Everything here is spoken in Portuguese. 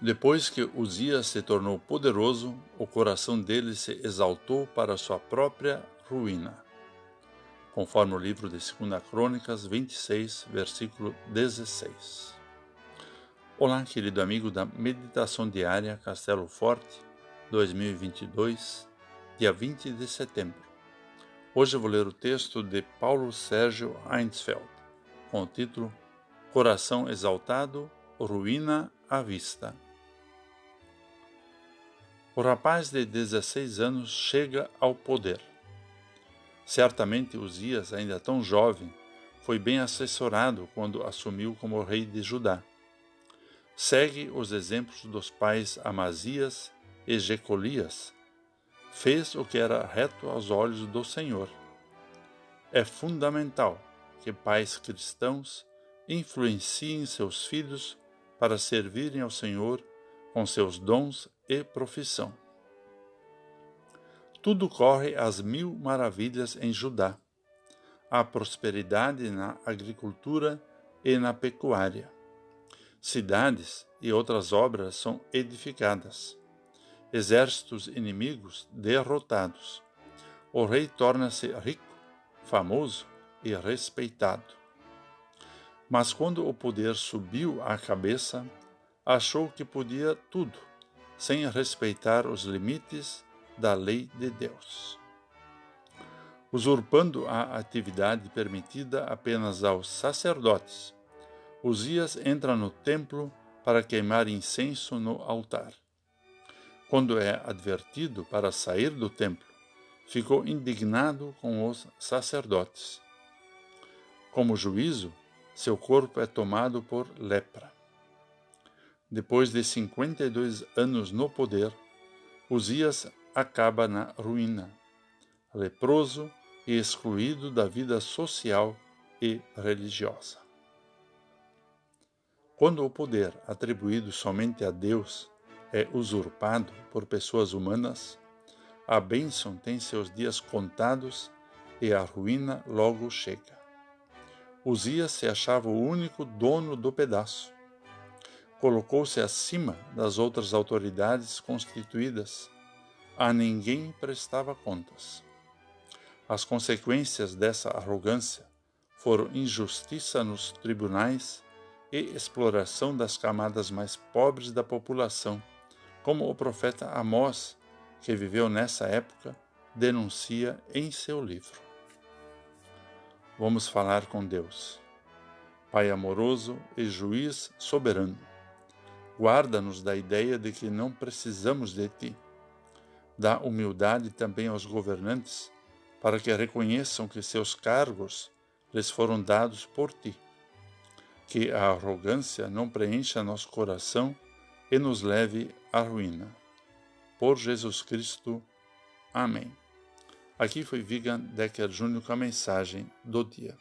Depois que Uzias se tornou poderoso, o coração dele se exaltou para sua própria ruína. Conforme o livro de 2 Crônicas 26, versículo 16. Olá, querido amigo da Meditação Diária Castelo Forte 2022, dia 20 de setembro. Hoje vou ler o texto de Paulo Sérgio Einsfeld, com o título Coração Exaltado, Ruína à Vista. O rapaz de 16 anos chega ao poder. Certamente Uzias, ainda tão jovem, foi bem assessorado quando assumiu como rei de Judá. Segue os exemplos dos pais Amazias e Jecolias. Fez o que era reto aos olhos do Senhor. É fundamental que pais cristãos influenciem seus filhos para servirem ao Senhor com seus dons e profissão. Tudo corre às mil maravilhas em Judá. Há prosperidade na agricultura e na pecuária. Cidades e outras obras são edificadas. Exércitos inimigos derrotados. O rei torna-se rico, famoso e respeitado. Mas quando o poder subiu à cabeça, achou que podia tudo, sem respeitar os limites da lei de Deus. Usurpando a atividade permitida apenas aos sacerdotes, Uzias entra no templo para queimar incenso no altar. Quando é advertido para sair do templo, ficou indignado com os sacerdotes. Como juízo, seu corpo é tomado por lepra. Depois de 52 anos no poder, Uzias acaba na ruína, leproso e excluído da vida social e religiosa. Quando o poder atribuído somente a Deus é usurpado por pessoas humanas, a bênção tem seus dias contados e a ruína logo chega. Uzias se achava o único dono do pedaço colocou-se acima das outras autoridades constituídas. A ninguém prestava contas. As consequências dessa arrogância foram injustiça nos tribunais e exploração das camadas mais pobres da população, como o profeta Amós, que viveu nessa época, denuncia em seu livro. Vamos falar com Deus. Pai amoroso e juiz soberano Guarda-nos da ideia de que não precisamos de ti. Dá humildade também aos governantes, para que reconheçam que seus cargos lhes foram dados por ti. Que a arrogância não preencha nosso coração e nos leve à ruína. Por Jesus Cristo. Amém. Aqui foi Vigan Decker Júnior com a mensagem do dia.